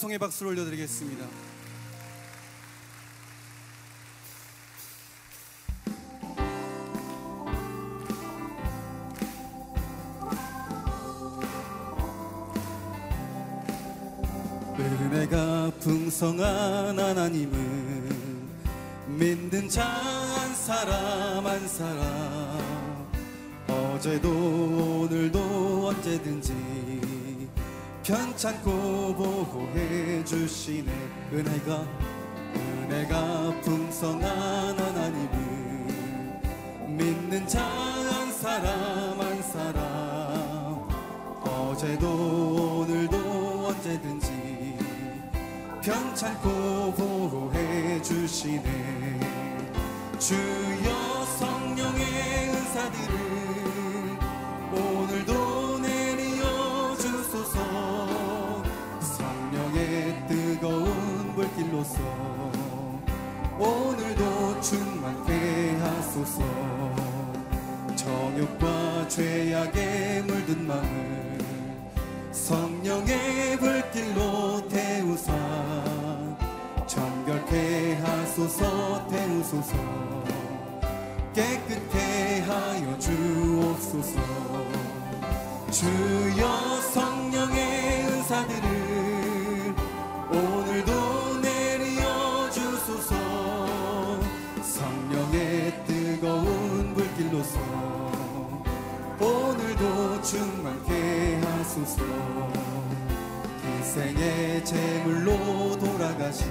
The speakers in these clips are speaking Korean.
찬송의 박수를 올려드리겠습니다. 은혜가 풍성한 하나님은 믿는 자 한 사람 한 사람 어제도 오늘도 언제든지 편찮고 보호해 주시네. 은혜가 은혜가 풍성한 하나님은 믿는 자 한 사람 한 사람. 어제도 오늘도 언제든지 편찮고 보호해 주시네. 주여 성령의 은사들을 길로서 오늘도 충만케 하소서. 정욕과 죄악에 물든 마음을 성령의 불길로 태우사 정결케 하소서 태우소서. 깨끗게 하여 주옵소서. 주여 성령의 은사들을 오늘도 충만케 하소서 희생의 제물로 돌아가신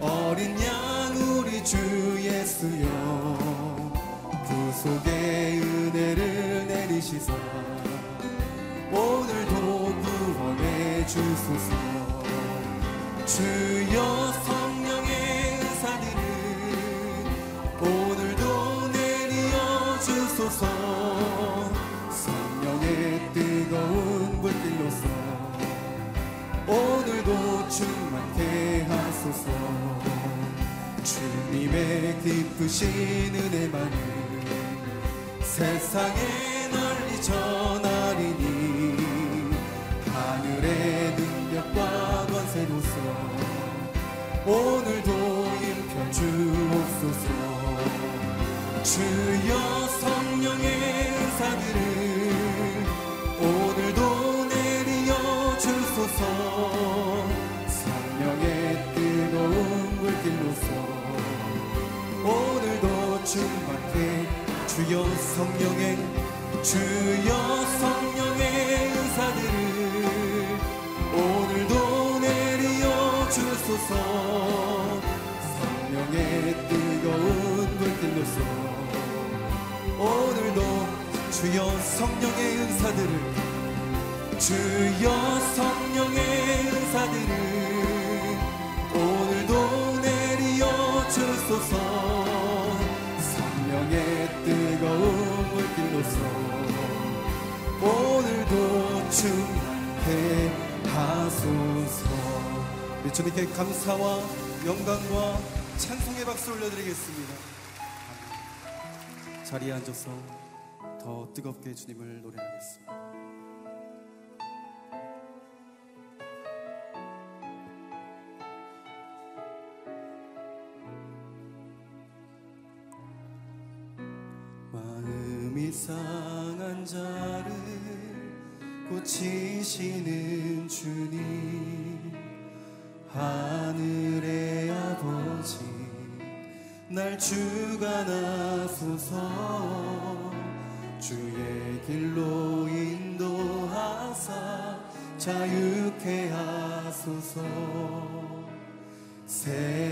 어린 양 우리 주 예수여 구속의 은혜를 내리시사 오늘도 구원해 주소서. 주여 오늘도 충만케 하소서. 주님의 깊으신 은혜만을 세상에 널리 전하리니 하늘의 능력과 권세로서 오늘도 임켜 주옵소서. 주여 성령의 은사들을 충만케 주여 성령의 주여 성령의 은사들을 오늘도 내리어 주소서. 성령의 뜨거운 불길로서 오늘도 주여 성령의 은사들을 주여 성령의 은사들을 오늘도 충만케 하소서. 우리 주님께 감사와 영광과 찬송의 박수 올려드리겠습니다. 자리에 앉아서 더 뜨겁게 주님을 노래하겠습니다 주관하소서. 주의 길로 인도하사 자유케 하소서. 새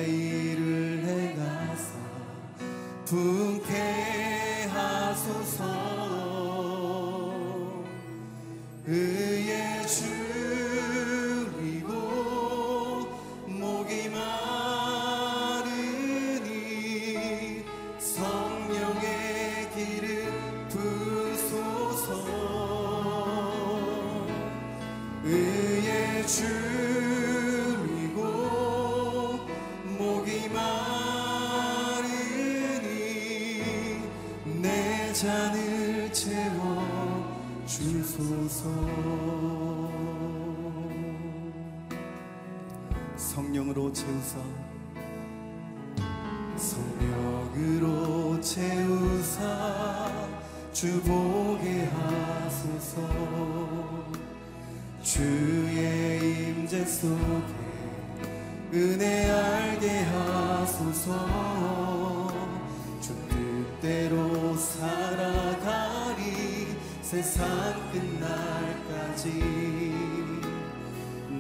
끝날까지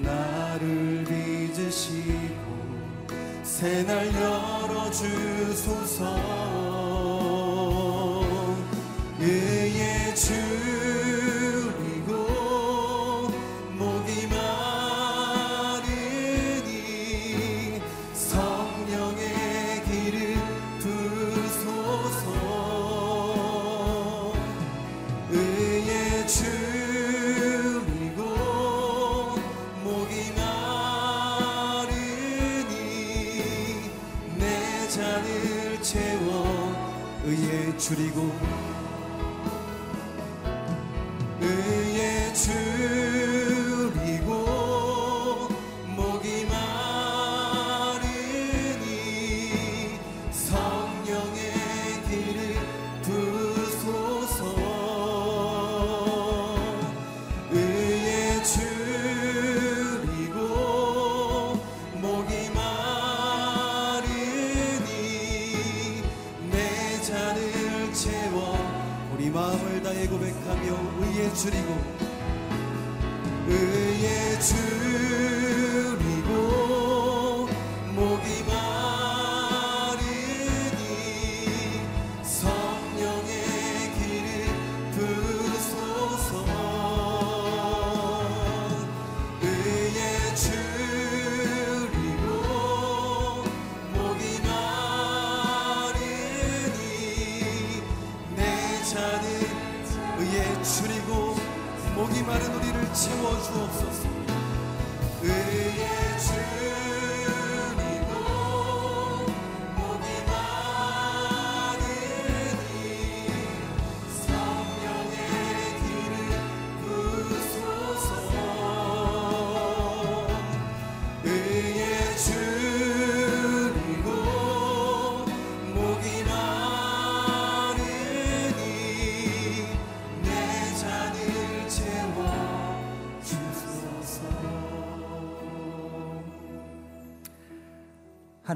나를 빚으시고 새날 열어주소서. 의의 줄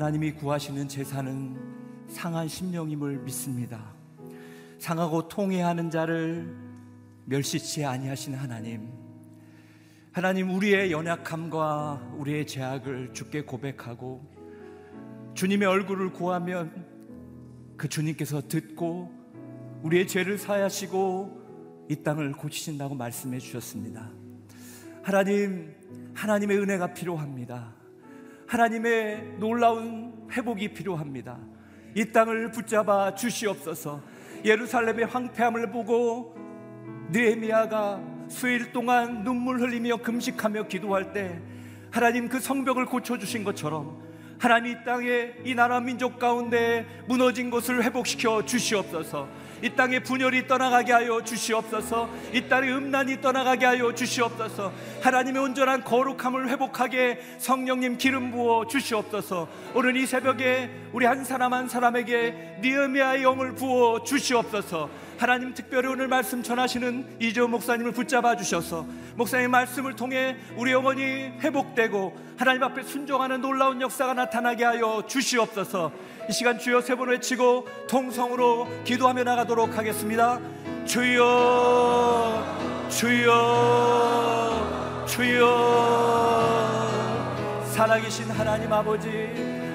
하나님이 구하시는 제사는 상한 심령임을 믿습니다. 상하고 통해하는 자를 멸시치 아니하시는 하나님. 하나님 우리의 연약함과 우리의 죄악을 주께 고백하고 주님의 얼굴을 구하면 그 주님께서 듣고 우리의 죄를 사하시고 이 땅을 고치신다고 말씀해 주셨습니다. 하나님, 하나님의 은혜가 필요합니다. 하나님의 놀라운 회복이 필요합니다. 이 땅을 붙잡아 주시옵소서. 예루살렘의 황폐함을 보고 느헤미야가 수일 동안 눈물 흘리며 금식하며 기도할 때 하나님 그 성벽을 고쳐 주신 것처럼 하나님 이 땅에 이 나라 민족 가운데 무너진 것을 회복시켜 주시옵소서. 이 땅의 분열이 떠나가게 하여 주시옵소서. 이 땅의 음란이 떠나가게 하여 주시옵소서. 하나님의 온전한 거룩함을 회복하게 성령님 기름 부어 주시옵소서. 오늘 이 새벽에 우리 한 사람 한 사람에게 니음의 영을 부어 주시옵소서. 하나님 특별히 오늘 말씀 전하시는 이조 목사님을 붙잡아 주셔서 목사님 말씀을 통해 우리 영혼이 회복되고 하나님 앞에 순종하는 놀라운 역사가 나타나게 하여 주시옵소서. 이 시간 주여 세 번 외치고 통성으로 기도하며 나가도록 하겠습니다. 주여, 주여, 주여. 살아계신 하나님 아버지,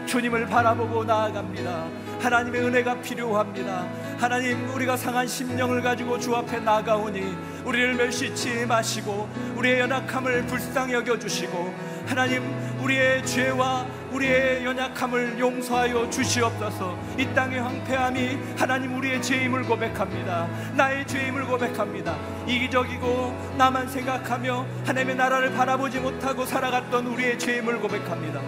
주님을 바라보고 나아갑니다. 하나님의 은혜가 필요합니다. 하나님, 우리가 상한 심령을 가지고 주 앞에 나가오니 우리를 멸시치 마시고 우리의 연약함을 불쌍히 여겨 주시고 하나님, 우리의 죄와 우리의 연약함을 용서하여 주시옵소서. 이 땅의 황폐함이 하나님 우리의 죄임을 고백합니다. 나의 죄임을 고백합니다. 이기적이고 나만 생각하며 하나님의 나라를 바라보지 못하고 살아갔던 우리의 죄임을 고백합니다.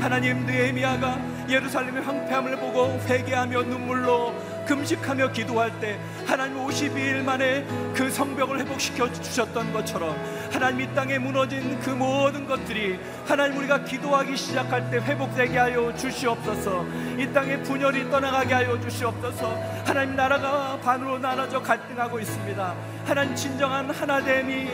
하나님 느헤미야가 예루살렘의 황폐함을 보고 회개하며 눈물로 금식하며 기도할 때 하나님 52일 만에 그 성벽을 회복시켜 주셨던 것처럼 하나님 이 땅에 무너진 그 모든 것들이 하나님 우리가 기도하기 시작할 때 회복되게 하여 주시옵소서. 이 땅에 분열이 떠나가게 하여 주시옵소서. 하나님 나라가 반으로 나눠져 갈등하고 있습니다. 하나님 진정한 하나됨이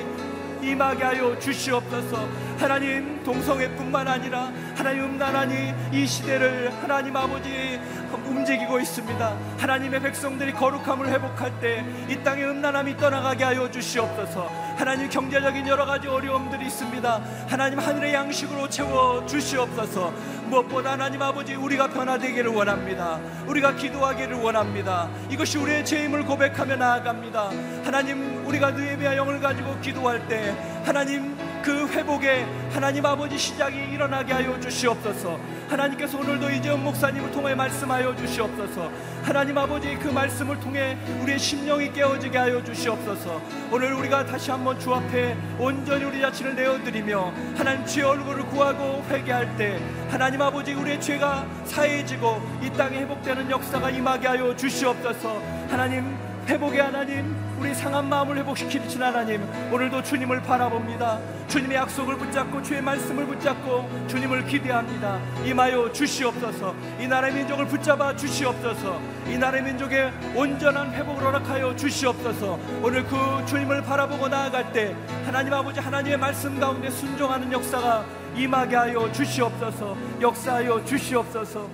임하게 하여 주시옵소서. 하나님 동성애뿐만 아니라 하나님 음란하니 이 시대를 하나님 아버지 움직이고 있습니다. 하나님의 백성들이 거룩함을 회복할 때 이 땅의 음란함이 떠나가게 하여 주시옵소서. 하나님 경제적인 여러 가지 어려움들이 있습니다. 하나님 하늘의 양식으로 채워 주시옵소서 무엇보다 하나님 아버지 우리가 변화되기를 원합니다. 우리가 기도하기를 원합니다. 이것이 우리의 죄임을 고백하며 나아갑니다. 하나님 우리가 느헤미야 영을 가지고 기도할 때 하나님 그 회복에 하나님 아버지 시작이 일어나게 하여 주시옵소서. 하나님께서 오늘도 이재훈 목사님을 통해 말씀하여 주시옵소서. 하나님 아버지 그 말씀을 통해 우리의 심령이 깨어지게 하여 주시옵소서. 오늘 우리가 다시 한번 주 앞에 온전히 우리 자신을 내어드리며 하나님 주의 얼굴을 구하고 회개할 때 하나님 아버지 우리의 죄가 사해지고 이 땅에 회복되는 역사가 임하게 하여 주시옵소서. 하나님 회복의 하나님 우리 상한 마음을 회복시키신 하나님 오늘도 주님을 바라봅니다. 주님의 약속을 붙잡고 주의 말씀을 붙잡고 주님을 기대합니다. 임하여 주시옵소서. 이 나라의 민족을 붙잡아 주시옵소서. 이 나라의 민족의 온전한 회복을 허락하여 주시옵소서. 오늘 그 주님을 바라보고 나아갈 때 하나님 아버지 하나님의 말씀 가운데 순종하는 역사가 임하게 하여 주시옵소서. 역사하여 주시옵소서.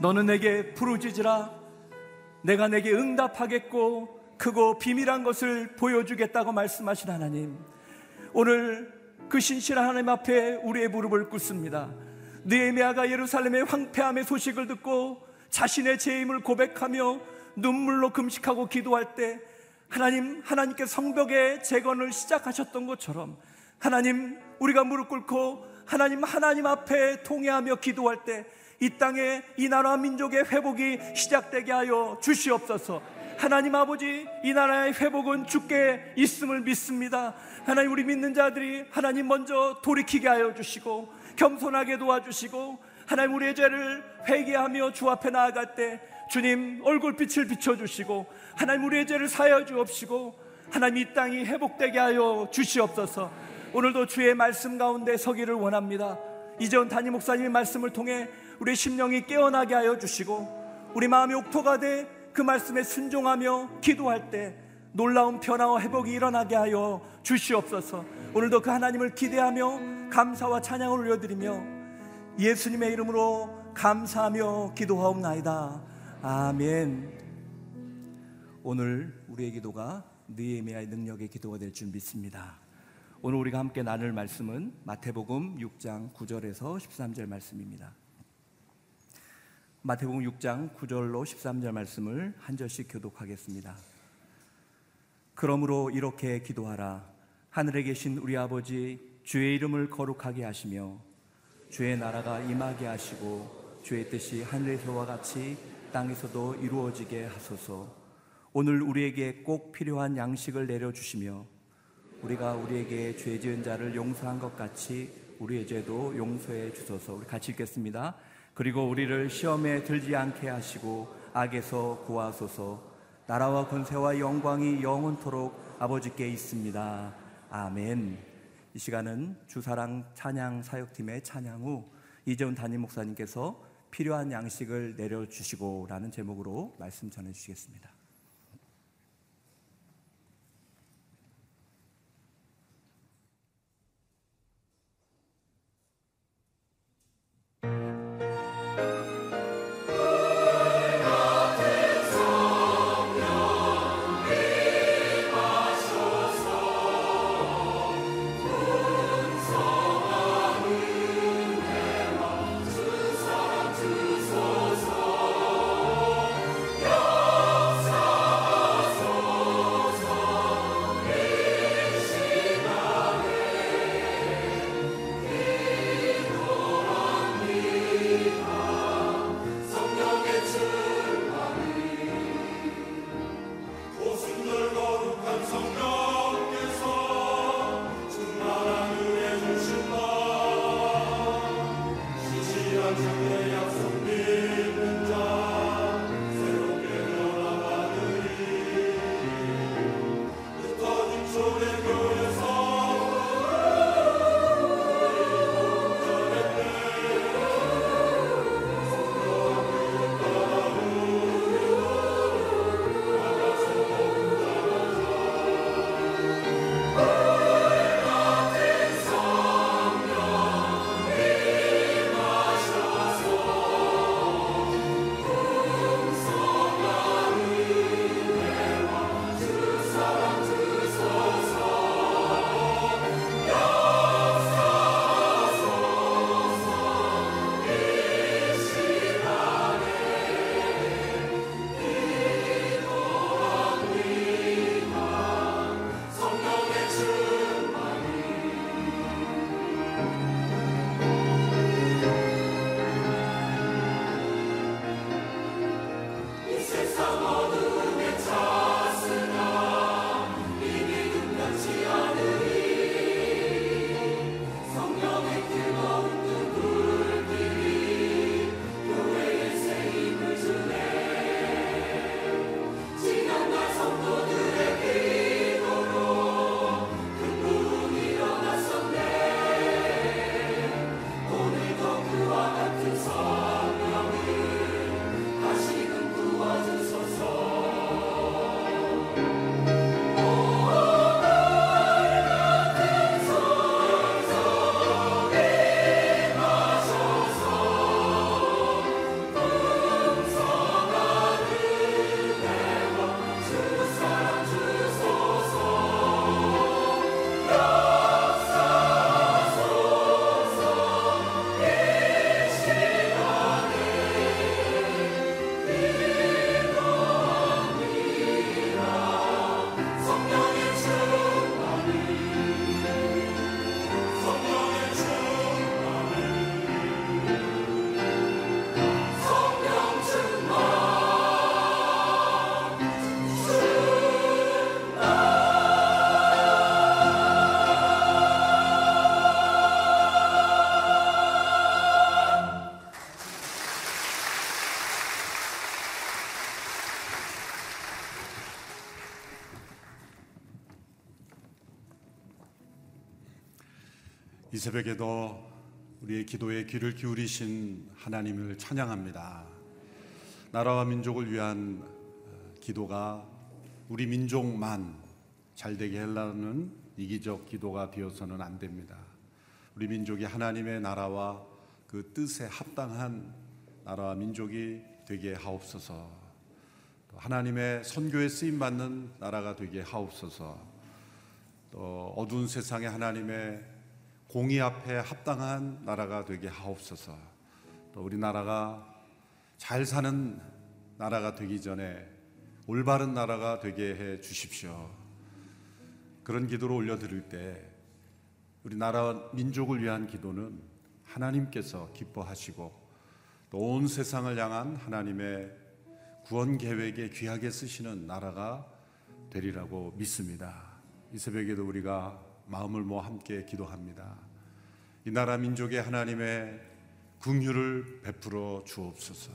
너는 내게 부르짖으라 내가 내게 응답하겠고 크고 비밀한 것을 보여주겠다고 말씀하신 하나님 오늘 그 신실한 하나님 앞에 우리의 무릎을 꿇습니다. 느에미아가 예루살렘의 황폐함의 소식을 듣고 자신의 죄임을 고백하며 눈물로 금식하고 기도할 때 하나님 하나님께 성벽의 재건을 시작하셨던 것처럼 하나님 우리가 무릎 꿇고 하나님 하나님 앞에 통회하며 기도할 때 이 땅에 이 나라 민족의 회복이 시작되게 하여 주시옵소서. 하나님 아버지, 이 나라의 회복은 주께 있음을 믿습니다. 하나님 우리 믿는 자들이 하나님 먼저 돌이키게 하여 주시고 겸손하게 도와주시고 하나님 우리의 죄를 회개하며 주 앞에 나아갈 때 주님 얼굴빛을 비춰주시고 하나님 우리의 죄를 사여 주옵시고 하나님 이 땅이 회복되게 하여 주시옵소서 오늘도 주의 말씀 가운데 서기를 원합니다 이전 담임 목사님의 말씀을 통해 우리 심령이 깨어나게 하여 주시고 우리 마음이 옥토가 돼 그 말씀에 순종하며 기도할 때 놀라운 변화와 회복이 일어나게 하여 주시옵소서. 오늘도 그 하나님을 기대하며 감사와 찬양을 올려드리며 예수님의 이름으로 감사하며 기도하옵나이다. 아멘. 오늘 우리의 기도가 느헤미야의 능력의 기도가 될 줄 믿습니다. 오늘 우리가 함께 나눌 말씀은 마태복음 6장 9절에서 13절 말씀입니다. 마태복음 6장 9절로 13절 말씀을 한 절씩 교독하겠습니다. 그러므로 이렇게 기도하라. 하늘에 계신 우리 아버지 주의 이름을 거룩하게 하시며 주의 나라가 임하게 하시고 주의 뜻이 하늘에서와 같이 땅에서도 이루어지게 하소서. 오늘 우리에게 꼭 필요한 양식을 내려 주시며 우리가 우리에게 죄 지은 자를 용서한 것 같이 우리의 죄도 용서해 주소서. 우리 같이 읽겠습니다. 그리고 우리를 시험에 들지 않게 하시고 악에서 구하소서 나라와 권세와 영광이 영원토록 아버지께 있습니다. 아멘. 이 시간은 주사랑 찬양 사역팀의 찬양 후 이재훈 담임 목사님께서 필요한 양식을 내려주시고라는 제목으로 말씀 전해주시겠습니다. 새벽에도 우리의 기도에 귀를 기울이신 하나님을 찬양합니다. 나라와 민족을 위한 어, 기도가 우리 민족만 잘 되게 하려는 이기적 기도가 되어서는 안 됩니다. 우리 민족이 하나님의 나라와 그 뜻에 합당한 나라와 민족이 되게 하옵소서. 하나님의 선교에 쓰임 받는 나라가 되게 하옵소서. 또 어두운 세상에 하나님의 공의 앞에 합당한 나라가 되게 하옵소서. 또 우리나라가 잘 사는 나라가 되기 전에 올바른 나라가 되게 해 주십시오. 그런 기도를 올려드릴 때 우리 나라 민족을 위한 기도는 하나님께서 기뻐하시고 또 온 세상을 향한 하나님의 구원 계획에 귀하게 쓰시는 나라가 되리라고 믿습니다. 이 새벽에도 우리가 마음을 모아 함께 기도합니다. 이 나라 민족의 하나님의 궁휼을 베풀어 주옵소서.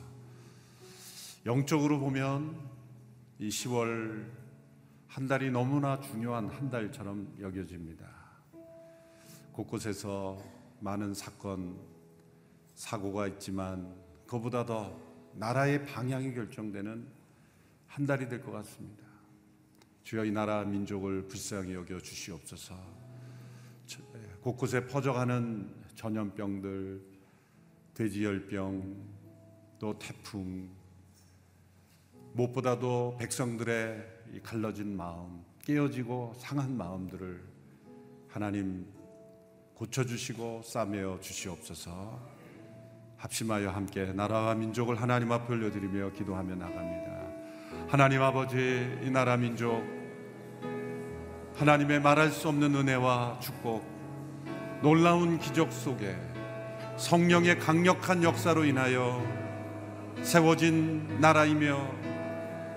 영적으로 보면 이 10월 한 달이 너무나 중요한 한 달처럼 여겨집니다. 곳곳에서 많은 사건, 사고가 있지만 그보다 더 나라의 방향이 결정되는 한 달이 될 것 같습니다. 주여 이 나라 민족을 불쌍히 여겨 주시옵소서. 곳곳에 퍼져가는 전염병들, 돼지열병, 또 태풍, 무엇보다도 백성들의 갈라진 마음, 깨어지고 상한 마음들을 하나님 고쳐주시고 싸매어 주시옵소서 합심하여 함께 나라와 민족을 하나님 앞에 올려드리며 기도하며 나갑니다. 하나님 아버지 이 나라 민족 하나님의 말할 수 없는 은혜와 축복, 놀라운 기적 속에 성령의 강력한 역사로 인하여 세워진 나라이며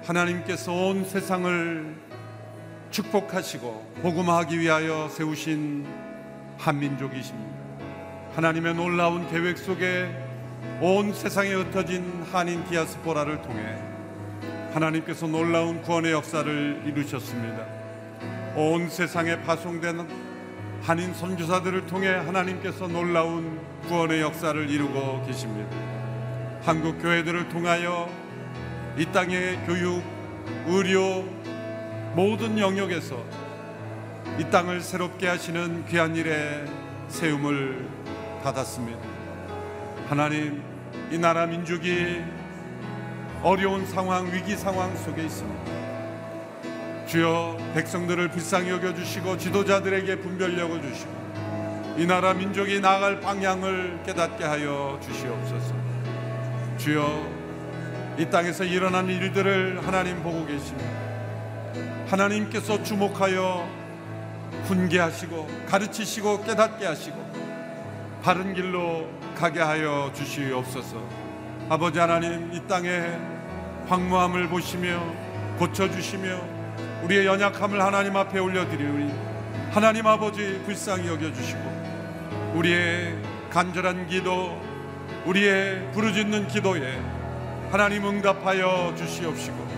하나님께서 온 세상을 축복하시고 복음하기 위하여 세우신 한민족이십니다. 하나님의 놀라운 계획 속에 온 세상에 흩어진 한인 디아스포라를 통해 하나님께서 놀라운 구원의 역사를 이루셨습니다. 온 세상에 파송된 한인 선교사들을 통해 하나님께서 놀라운 구원의 역사를 이루고 계십니다. 한국 교회들을 통하여 이 땅의 교육, 의료 모든 영역에서 이 땅을 새롭게 하시는 귀한 일에 세움을 받았습니다. 하나님, 이 나라 민족이 어려운 상황, 위기 상황 속에 있습니다. 주여 백성들을 불쌍히 여겨 주시고 지도자들에게 분별력을 주시고 이 나라 민족이 나아갈 방향을 깨닫게 하여 주시옵소서. 주여 이 땅에서 일어난 일들을 하나님 보고 계십니다. 하나님께서 주목하여 훈계하시고 가르치시고 깨닫게 하시고 바른 길로 가게 하여 주시옵소서. 아버지 하나님 이 땅의 황무함을 보시며 고쳐 주시며 우리의 연약함을 하나님 앞에 올려드리오니 하나님 아버지 불쌍히 여겨주시고 우리의 간절한 기도 우리의 부르짖는 기도에 하나님 응답하여 주시옵시고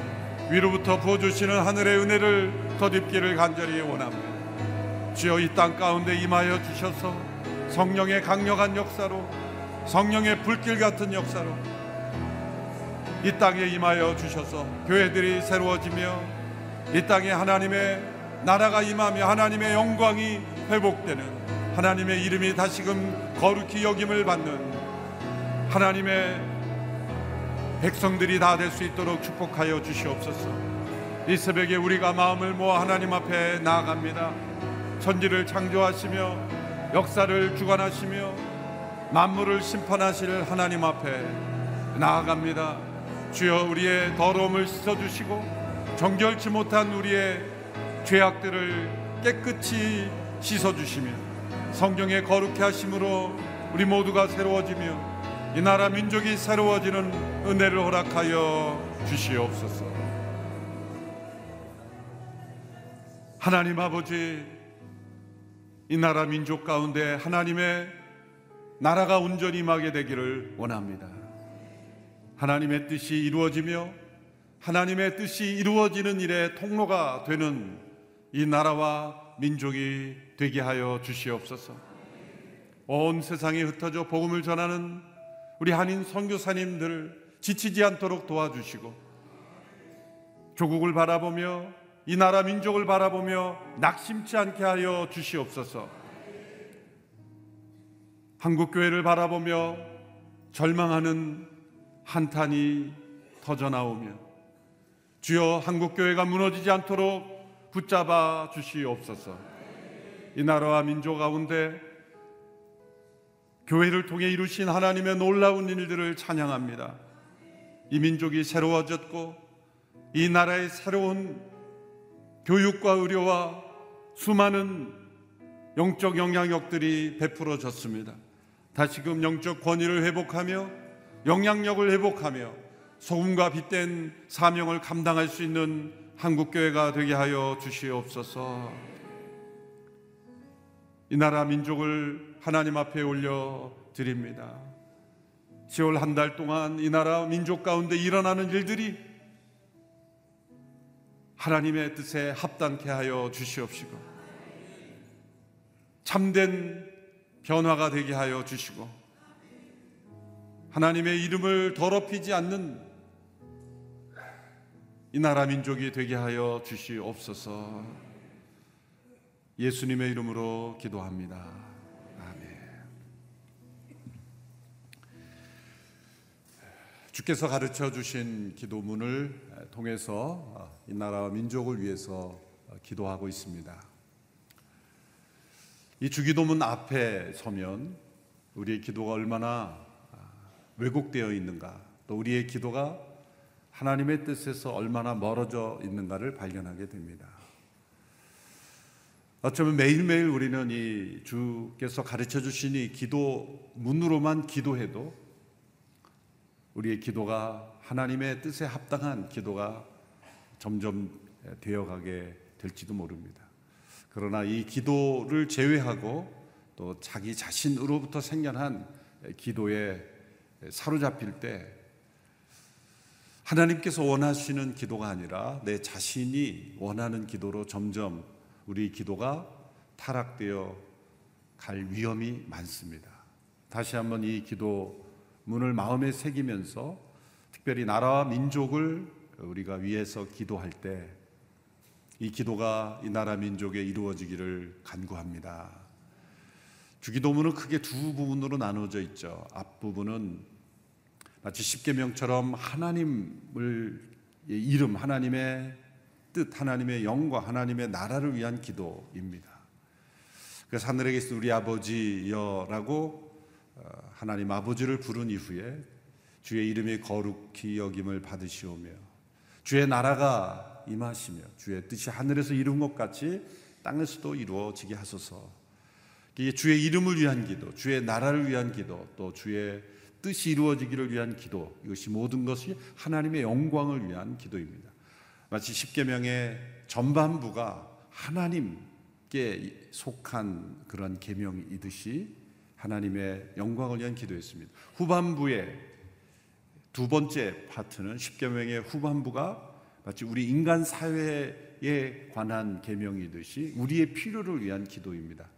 위로부터 부어주시는 하늘의 은혜를 더딥기를 간절히 원합니다. 주여 이 땅 가운데 임하여 주셔서 성령의 강력한 역사로 성령의 불길 같은 역사로 이 땅에 임하여 주셔서 교회들이 새로워지며 이 땅에 하나님의 나라가 임하며 하나님의 영광이 회복되는 하나님의 이름이 다시금 거룩히 여김을 받는 하나님의 백성들이 다 될 수 있도록 축복하여 주시옵소서. 이 새벽에 우리가 마음을 모아 하나님 앞에 나아갑니다. 천지를 창조하시며 역사를 주관하시며 만물을 심판하실 하나님 앞에 나아갑니다. 주여 우리의 더러움을 씻어 주시고 정결치 못한 우리의 죄악들을 깨끗이 씻어 주시며 성경의 거룩해 하심으로 우리 모두가 새로워지며 이 나라 민족이 새로워지는 은혜를 허락하여 주시옵소서. 하나님 아버지 이 나라 민족 가운데 하나님의 나라가 온전히 임하게 되기를 원합니다. 하나님의 뜻이 이루어지며 하나님의 뜻이 이루어지는 일에 통로가 되는 이 나라와 민족이 되게 하여 주시옵소서. 온 세상에 흩어져 복음을 전하는 우리 한인 선교사님들 지치지 않도록 도와주시고 조국을 바라보며 이 나라 민족을 바라보며 낙심치 않게 하여 주시옵소서. 한국 교회를 바라보며 절망하는 한탄이 터져 나오며 주여 한국 교회가 무너지지 않도록 붙잡아 주시옵소서. 이 나라와 민족 가운데 교회를 통해 이루신 하나님의 놀라운 일들을 찬양합니다. 이 민족이 새로워졌고 이 나라의 새로운 교육과 의료와 수많은 영적 영향력들이 베풀어졌습니다. 다시금 영적 권위를 회복하며 영향력을 회복하며 소금과 빛된 사명을 감당할 수 있는 한국 교회가 되게 하여 주시옵소서. 이 나라 민족을 하나님 앞에 올려 드립니다. 10월 한 달 동안 이 나라 민족 가운데 일어나는 일들이 하나님의 뜻에 합당케 하여 주시옵시고 참된 변화가 되게 하여 주시고 하나님의 이름을 더럽히지 않는 이 나라 민족이 되게 하여 주시옵소서 예수님의 이름으로 기도합니다. 아멘. 주께서 가르쳐 주신 기도문을 통해서 이 나라와 민족을 위해서 기도하고 있습니다. 이 주기도문 앞에 서면 우리의 기도가 얼마나 왜곡되어 있는가, 또 우리의 기도가 하나님의 뜻에서 얼마나 멀어져 있는가를 발견하게 됩니다. 어쩌면 매일매일 우리는 이 주께서 가르쳐 주신 이 기도 문으로만 기도해도 우리의 기도가 하나님의 뜻에 합당한 기도가 점점 되어가게 될지도 모릅니다. 그러나 이 기도를 제외하고 또 자기 자신으로부터 생겨난 기도에 사로잡힐 때 하나님께서 원하시는 기도가 아니라 내 자신이 원하는 기도로 점점 우리 기도가 타락되어 갈 위험이 많습니다. 다시 한번 이 기도 문을 마음에 새기면서 특별히 나라와 민족을 우리가 위해서 기도할 때 이 기도가 이 나라 민족에 이루어지기를 간구합니다. 주기도문은 크게 두 부분으로 나눠져 있죠. 앞부분은 마치 십계명처럼 하나님을 이름 하나님의 뜻 하나님의 영과 하나님의 나라를 위한 기도입니다. 그래서 하늘에 계신 우리 아버지여라고 어, 하나님 아버지를 부른 이후에 주의 이름이 거룩히 여김을 받으시오며 주의 나라가 임하시며 주의 뜻이 하늘에서 이룬 것 같이 땅에서도 이루어지게 하소서. 이게 주의 이름을 위한 기도, 주의 나라를 위한 기도, 또 주의 뜻이 이루어지기를 위한 기도. 이것이 모든 것이 하나님의 영광을 위한 기도입니다. 마치 십계명의 전반부가 하나님께 속한 그런 계명이듯이 하나님의 영광을 위한 기도였습니다. 후반부의 두 번째 파트는 십계명의 후반부가 마치 우리 인간 사회에 관한 계명이듯이 우리의 필요를 위한 기도입니다.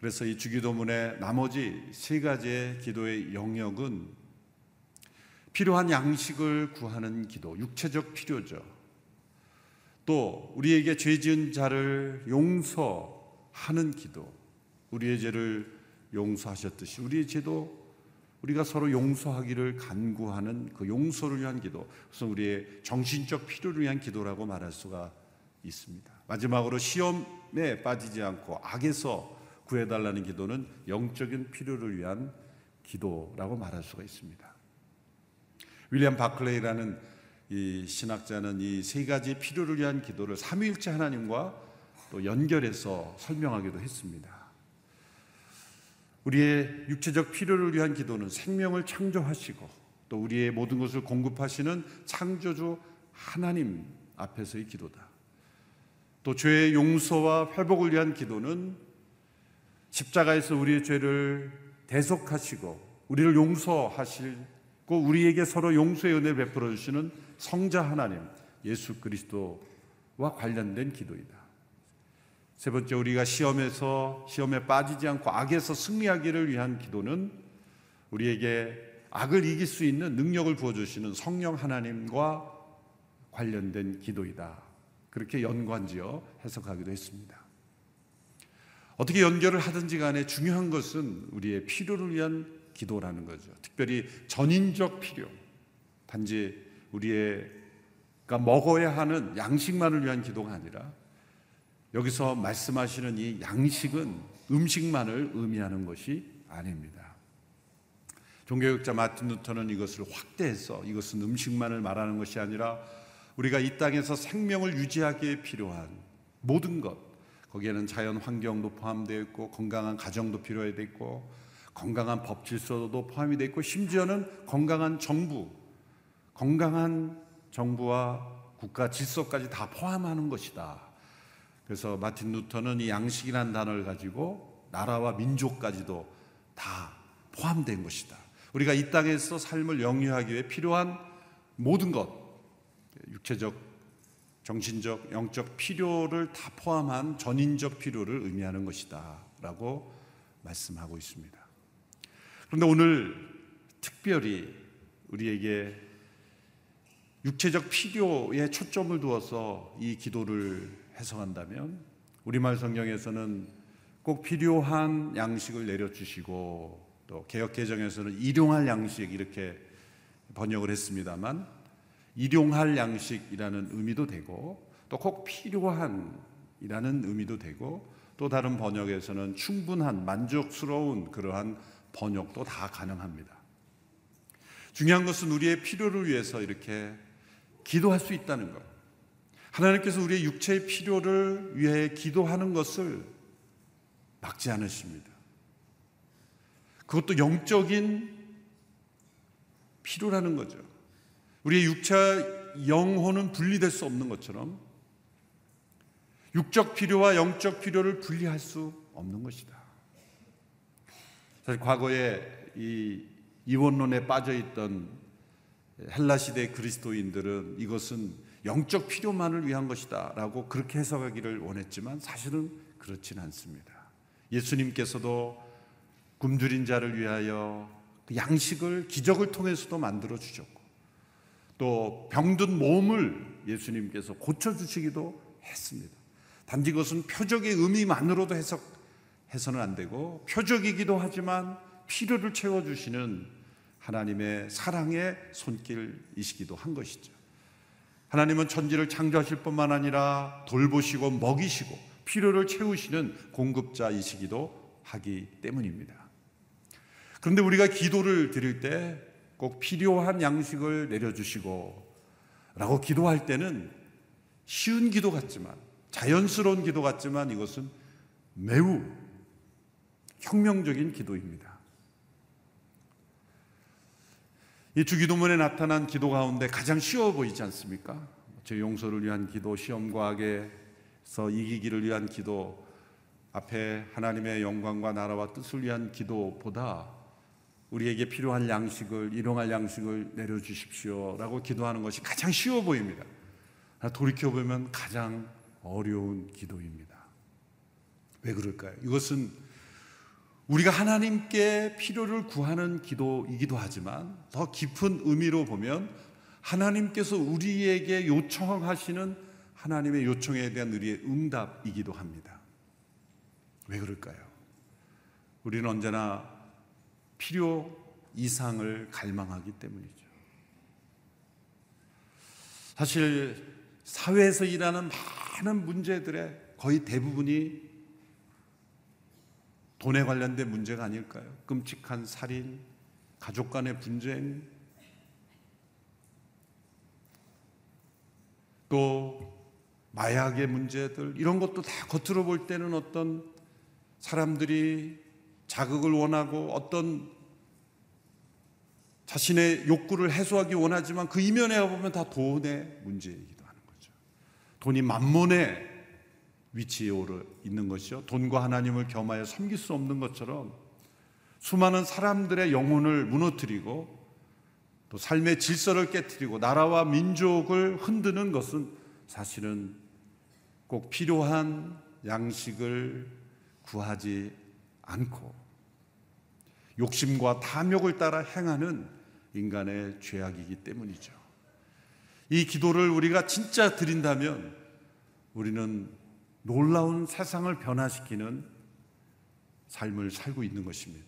그래서 이 주기도문의 나머지 세 가지의 기도의 영역은 필요한 양식을 구하는 기도, 육체적 필요죠. 또 우리에게 죄 지은 자를 용서하는 기도, 우리의 죄를 용서하셨듯이 우리의 죄도 우리가 서로 용서하기를 간구하는 그 용서를 위한 기도, 그래서 우리의 정신적 필요를 위한 기도라고 말할 수가 있습니다. 마지막으로 시험에 빠지지 않고 악에서 구해달라는 기도는 영적인 필요를 위한 기도라고 말할 수가 있습니다. 윌리엄 바클레이라는 이 신학자는 이 세 가지 필요를 위한 기도를 삼위일체 하나님과 또 연결해서 설명하기도 했습니다. 우리의 육체적 필요를 위한 기도는 생명을 창조하시고 또 우리의 모든 것을 공급하시는 창조주 하나님 앞에서의 기도다. 또 죄의 용서와 회복을 위한 기도는 십자가에서 우리의 죄를 대속하시고 우리를 용서하시고 우리에게 서로 용서의 은혜 베풀어 주시는 성자 하나님 예수 그리스도와 관련된 기도이다. 세 번째 우리가 시험에서 시험에 빠지지 않고 악에서 승리하기를 위한 기도는 우리에게 악을 이길 수 있는 능력을 부어 주시는 성령 하나님과 관련된 기도이다. 그렇게 연관지어 해석하기도 했습니다. 어떻게 연결을 하든지 간에 중요한 것은 우리의 필요를 위한 기도라는 거죠. 특별히 전인적 필요. 단지 우리가 먹어야 하는 양식만을 위한 기도가 아니라 여기서 말씀하시는 이 양식은 음식만을 의미하는 것이 아닙니다. 종교학자 마틴 루터는 이것을 확대해서 이것은 음식만을 말하는 것이 아니라 우리가 이 땅에서 생명을 유지하기에 필요한 모든 것 거기에는 자연 환경도 포함되어 있고 건강한 가정도 필요해 있고 건강한 법 질서도 포함이 되어 있고 심지어는 건강한 정부 건강한 정부와 국가 질서까지 다 포함하는 것이다. 그래서 마틴 루터는 이 양식이라는 단어를 가지고 나라와 민족까지도 다 포함된 것이다. 우리가 이 땅에서 삶을 영위하기 위해 필요한 모든 것, 육체적, 정신적, 영적 필요를 다 포함한 전인적 필요를 의미하는 것이다. 라고 말씀하고 있습니다. 그런데 오늘 특별히 우리에게 육체적 필요에 초점을 두어서 이 기도를 해석한다면 우리말 성경에서는 꼭 필요한 양식을 내려주시고 또 개혁 개정에서는 일용할 양식 이렇게 번역을 했습니다만 일용할 양식이라는 의미도 되고 또 꼭 필요한이라는 의미도 되고 또 다른 번역에서는 충분한 만족스러운 그러한 번역도 다 가능합니다. 중요한 것은 우리의 필요를 위해서 이렇게 기도할 수 있다는 것. 하나님께서 우리의 육체의 필요를 위해 기도하는 것을 막지 않으십니다. 그것도 영적인 필요라는 거죠. 우리의 육체와 영혼은 분리될 수 없는 것처럼 육적 필요와 영적 필요를 분리할 수 없는 것이다. 사실 과거에 이 이원론에 빠져 있던 헬라 시대 그리스도인들은 이것은 영적 필요만을 위한 것이다라고 그렇게 해석하기를 원했지만 사실은 그렇지는 않습니다. 예수님께서도 굶주린 자를 위하여 그 양식을 기적을 통해서도 만들어 주셨고 또 병든 몸을 예수님께서 고쳐 주시기도 했습니다. 단지 그것은 표적의 의미만으로도 해석해서는 안 되고 표적이기도 하지만 필요를 채워 주시는 하나님의 사랑의 손길이시기도 한 것이죠. 하나님은 천지를 창조하실 뿐만 아니라 돌보시고 먹이시고 필요를 채우시는 공급자이시기도 하기 때문입니다. 그런데 우리가 기도를 드릴 때 꼭 필요한 양식을 내려주시고 라고 기도할 때는 쉬운 기도 같지만 자연스러운 기도 같지만 이것은 매우 혁명적인 기도입니다. 이 주기도문에 나타난 기도 가운데 가장 쉬워 보이지 않습니까? 제 용서를 위한 기도, 시험과 악에서 이기기를 위한 기도, 앞에 하나님의 영광과 나라와 뜻을 위한 기도보다 우리에게 필요한 양식을, 일용할 양식을 내려주십시오라고 기도하는 것이 가장 쉬워 보입니다. 돌이켜 보면 가장 어려운 기도입니다. 왜 그럴까요? 이것은 우리가 하나님께 필요를 구하는 기도이기도 하지만 더 깊은 의미로 보면 하나님께서 우리에게 요청하시는 하나님의 요청에 대한 우리의 응답이기도 합니다. 왜 그럴까요? 우리는 언제나 필요 이상을 갈망하기 때문이죠. 사실 사회에서 일하는 많은 문제들의 거의 대부분이 돈에 관련된 문제가 아닐까요? 끔찍한 살인, 가족 간의 분쟁, 또 마약의 문제들 이런 것도 다 겉으로 볼 때는 어떤 사람들이 자극을 원하고 어떤 자신의 욕구를 해소하기 원하지만 그 이면에 보면 다 돈의 문제이기도 하는 거죠. 돈이 만몬의 위치에 오르 있는 것이요. 돈과 하나님을 겸하여 섬길 수 없는 것처럼 수많은 사람들의 영혼을 무너뜨리고 또 삶의 질서를 깨뜨리고 나라와 민족을 흔드는 것은 사실은 꼭 필요한 양식을 구하지 않고 욕심과 탐욕을 따라 행하는 인간의 죄악이기 때문이죠. 이 기도를 우리가 진짜 드린다면 우리는 놀라운 세상을 변화시키는 삶을 살고 있는 것입니다.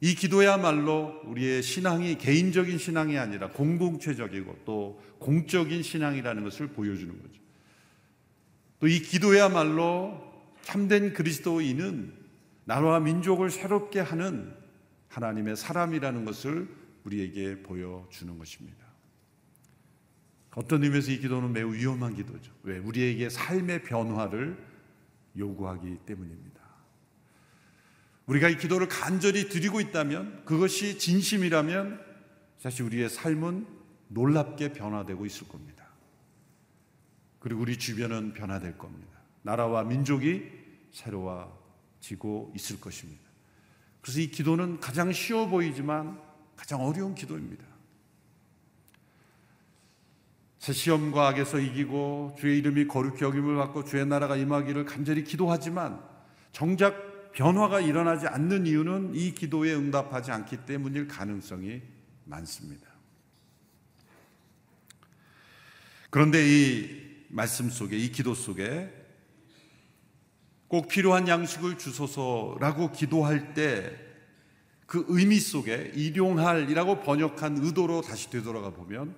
이 기도야말로 우리의 신앙이 개인적인 신앙이 아니라 공동체적이고 또 공적인 신앙이라는 것을 보여주는 거죠. 또 이 기도야말로 참된 그리스도인은 나라와 민족을 새롭게 하는 하나님의 사람이라는 것을 우리에게 보여주는 것입니다. 어떤 의미에서 이 기도는 매우 위험한 기도죠. 왜? 우리에게 삶의 변화를 요구하기 때문입니다. 우리가 이 기도를 간절히 드리고 있다면 그것이 진심이라면 사실 우리의 삶은 놀랍게 변화되고 있을 겁니다. 그리고 우리 주변은 변화될 겁니다. 나라와 민족이 새로워 지고 있을 것입니다. 그래서 이 기도는 가장 쉬워 보이지만 가장 어려운 기도입니다. 새 시험과 악에서 이기고 주의 이름이 거룩히 여김을 받고 주의 나라가 임하기를 간절히 기도하지만 정작 변화가 일어나지 않는 이유는 이 기도에 응답하지 않기 때문일 가능성이 많습니다. 그런데 이 말씀 속에, 이 기도 속에 꼭 필요한 양식을 주소서라고 기도할 때 그 의미 속에 일용할이라고 번역한 의도로 다시 되돌아가 보면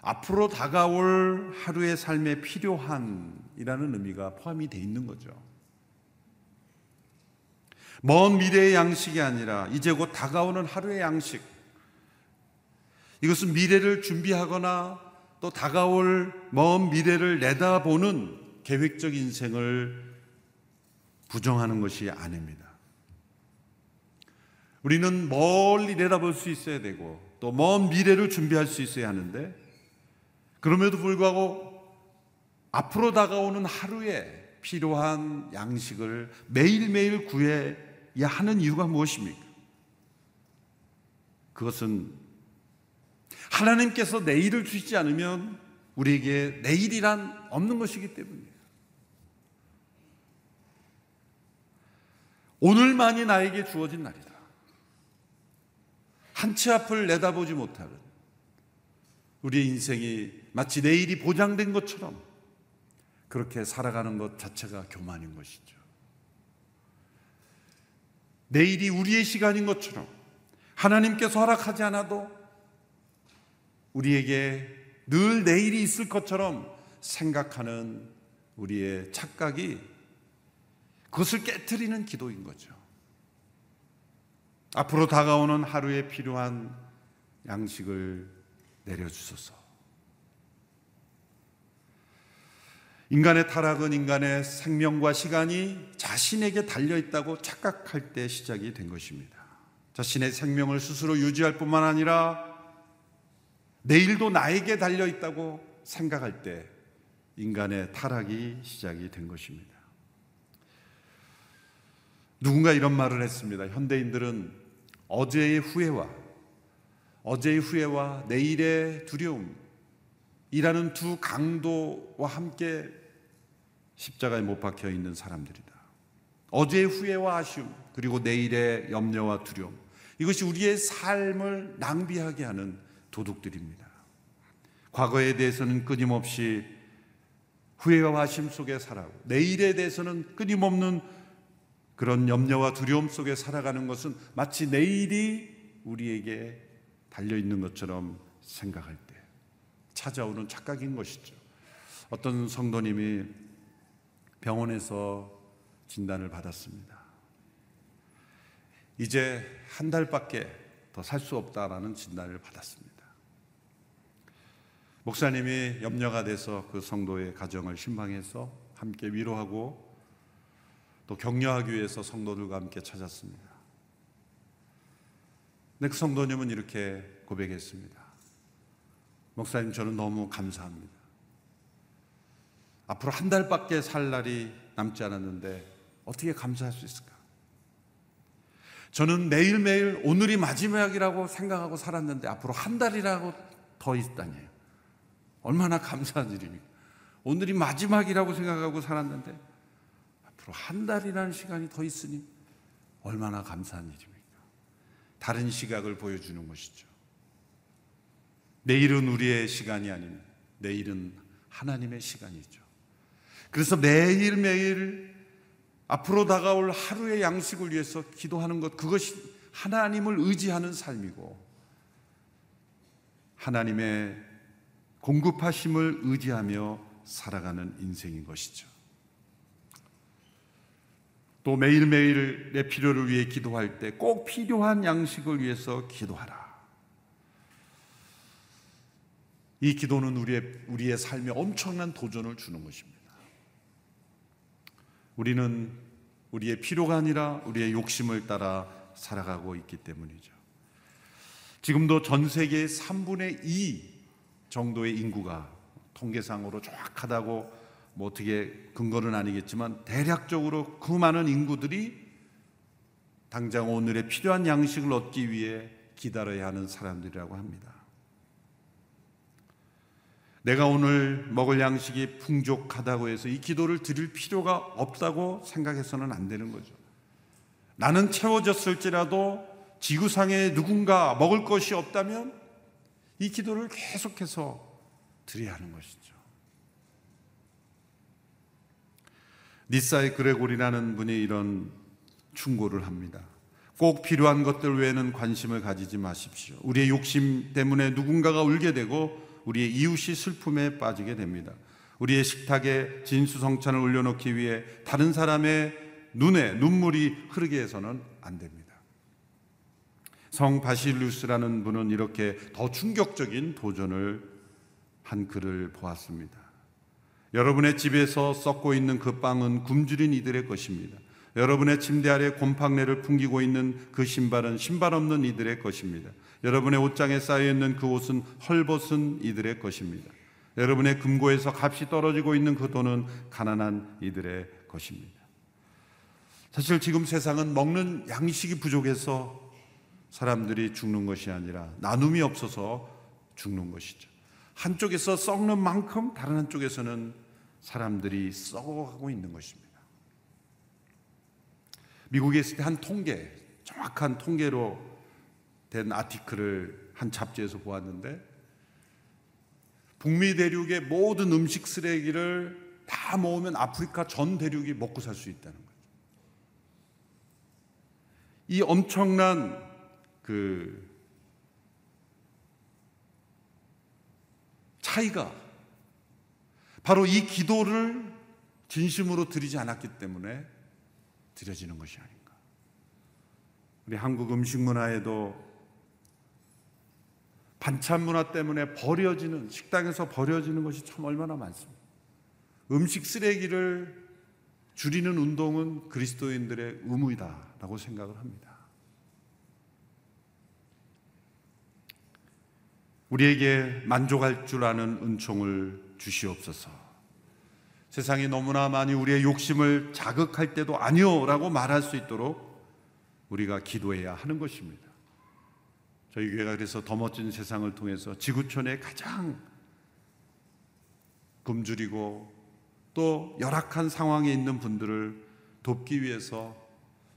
앞으로 다가올 하루의 삶에 필요한이라는 의미가 포함이 되어 있는 거죠. 먼 미래의 양식이 아니라 이제 곧 다가오는 하루의 양식. 이것은 미래를 준비하거나 또 다가올 먼 미래를 내다보는 계획적 인생을 부정하는 것이 아닙니다. 우리는 멀리 내다볼 수 있어야 되고 또 먼 미래를 준비할 수 있어야 하는데 그럼에도 불구하고 앞으로 다가오는 하루에 필요한 양식을 매일매일 구해 야 하는 이유가 무엇입니까? 그것은 하나님께서 내일을 주시지 않으면 우리에게 내일이란 없는 것이기 때문이에요. 오늘만이 나에게 주어진 날이다. 한치 앞을 내다보지 못하는 우리의 인생이 마치 내일이 보장된 것처럼 그렇게 살아가는 것 자체가 교만인 것이죠. 내일이 우리의 시간인 것처럼 하나님께서 허락하지 않아도 우리에게 늘 내일이 있을 것처럼 생각하는 우리의 착각이 그것을 깨뜨리는 기도인 거죠. 앞으로 다가오는 하루에 필요한 양식을 내려주소서. 인간의 타락은 인간의 생명과 시간이 자신에게 달려있다고 착각할 때 시작이 된 것입니다. 자신의 생명을 스스로 유지할 뿐만 아니라 내일도 나에게 달려있다고 생각할 때 인간의 타락이 시작이 된 것입니다. 누군가 이런 말을 했습니다. 현대인들은 어제의 후회와 어제의 후회와 내일의 두려움 이라는 두 강도와 함께 십자가에 못 박혀 있는 사람들이다. 어제의 후회와 아쉬움, 그리고 내일의 염려와 두려움. 이것이 우리의 삶을 낭비하게 하는 도둑들입니다. 과거에 대해서는 끊임없이 후회와 아쉬움 속에 살아고, 내일에 대해서는 끊임없는 그런 염려와 두려움 속에 살아가는 것은 마치 내일이 우리에게 달려 있는 것처럼 생각할 찾아오는 착각인 것이죠. 어떤 성도님이 병원에서 진단을 받았습니다. 이제 한 달밖에 더 살 수 없다라는 진단을 받았습니다. 목사님이 염려가 돼서 그 성도의 가정을 신방해서 함께 위로하고 또 격려하기 위해서 성도들과 함께 찾았습니다. 근데 그 성도님은 이렇게 고백했습니다. 목사님 저는 너무 감사합니다. 앞으로 한 달밖에 살 날이 남지 않았는데 어떻게 감사할 수 있을까? 저는 매일매일 오늘이 마지막이라고 생각하고 살았는데 앞으로 한 달이라고 더 있다니. 얼마나 감사한 일입니까? 오늘이 마지막이라고 생각하고 살았는데 앞으로 한 달이라는 시간이 더 있으니 얼마나 감사한 일입니까? 다른 시각을 보여주는 것이죠. 내일은 우리의 시간이 아닌 내일은 하나님의 시간이죠. 그래서 매일매일 앞으로 다가올 하루의 양식을 위해서 기도하는 것, 그것이 하나님을 의지하는 삶이고, 하나님의 공급하심을 의지하며 살아가는 인생인 것이죠. 또 매일매일 내 필요를 위해 기도할 때 꼭 필요한 양식을 위해서 기도하라. 이 기도는 우리의, 우리의 삶에 엄청난 도전을 주는 것입니다. 우리는 우리의 필요가 아니라 우리의 욕심을 따라 살아가고 있기 때문이죠. 지금도 전 세계의 3분의 2 정도의 인구가 통계상으로 정확하다고 뭐 어떻게 근거는 아니겠지만 대략적으로 그 많은 인구들이 당장 오늘의 필요한 양식을 얻기 위해 기다려야 하는 사람들이라고 합니다. 내가 오늘 먹을 양식이 풍족하다고 해서 이 기도를 드릴 필요가 없다고 생각해서는 안 되는 거죠. 나는 채워졌을지라도 지구상에 누군가 먹을 것이 없다면 이 기도를 계속해서 드려야 하는 것이죠. 니사의 그레골이라는 분이 이런 충고를 합니다. 꼭 필요한 것들 외에는 관심을 가지지 마십시오. 우리의 욕심 때문에 누군가가 울게 되고 우리의 이웃이 슬픔에 빠지게 됩니다. 우리의 식탁에 진수성찬을 올려놓기 위해 다른 사람의 눈에 눈물이 흐르게 해서는 안 됩니다. 성 바실루스라는 분은 이렇게 더 충격적인 도전을 한 글을 보았습니다. 여러분의 집에서 썩고 있는 그 빵은 굶주린 이들의 것입니다. 여러분의 침대 아래 곰팡내를 풍기고 있는 그 신발은 신발 없는 이들의 것입니다. 여러분의 옷장에 쌓여 있는 그 옷은 헐벗은 이들의 것입니다. 여러분의 금고에서 값이 떨어지고 있는 그 돈은 가난한 이들의 것입니다. 사실 지금 세상은 먹는 양식이 부족해서 사람들이 죽는 것이 아니라 나눔이 없어서 죽는 것이죠. 한쪽에서 썩는 만큼 다른 한쪽에서는 사람들이 썩어가고 있는 것입니다. 미국에 있을 때 한 통계, 정확한 통계로 된 아티클을 한 잡지에서 보았는데 북미 대륙의 모든 음식 쓰레기를 다 모으면 아프리카 전 대륙이 먹고 살 수 있다는 거죠. 이 엄청난 그 차이가 바로 이 기도를 진심으로 드리지 않았기 때문에 드려지는 것이 아닌가. 우리 한국 음식 문화에도 반찬 문화 때문에 버려지는 식당에서 버려지는 것이 참 얼마나 많습니다. 음식 쓰레기를 줄이는 운동은 그리스도인들의 의무이다라고 생각을 합니다. 우리에게 만족할 줄 아는 은총을 주시옵소서. 세상이 너무나 많이 우리의 욕심을 자극할 때도 아니요라고 말할 수 있도록 우리가 기도해야 하는 것입니다. 저희 교회가 그래서 더 멋진 세상을 통해서 지구촌에 가장 굶주리고 또 열악한 상황에 있는 분들을 돕기 위해서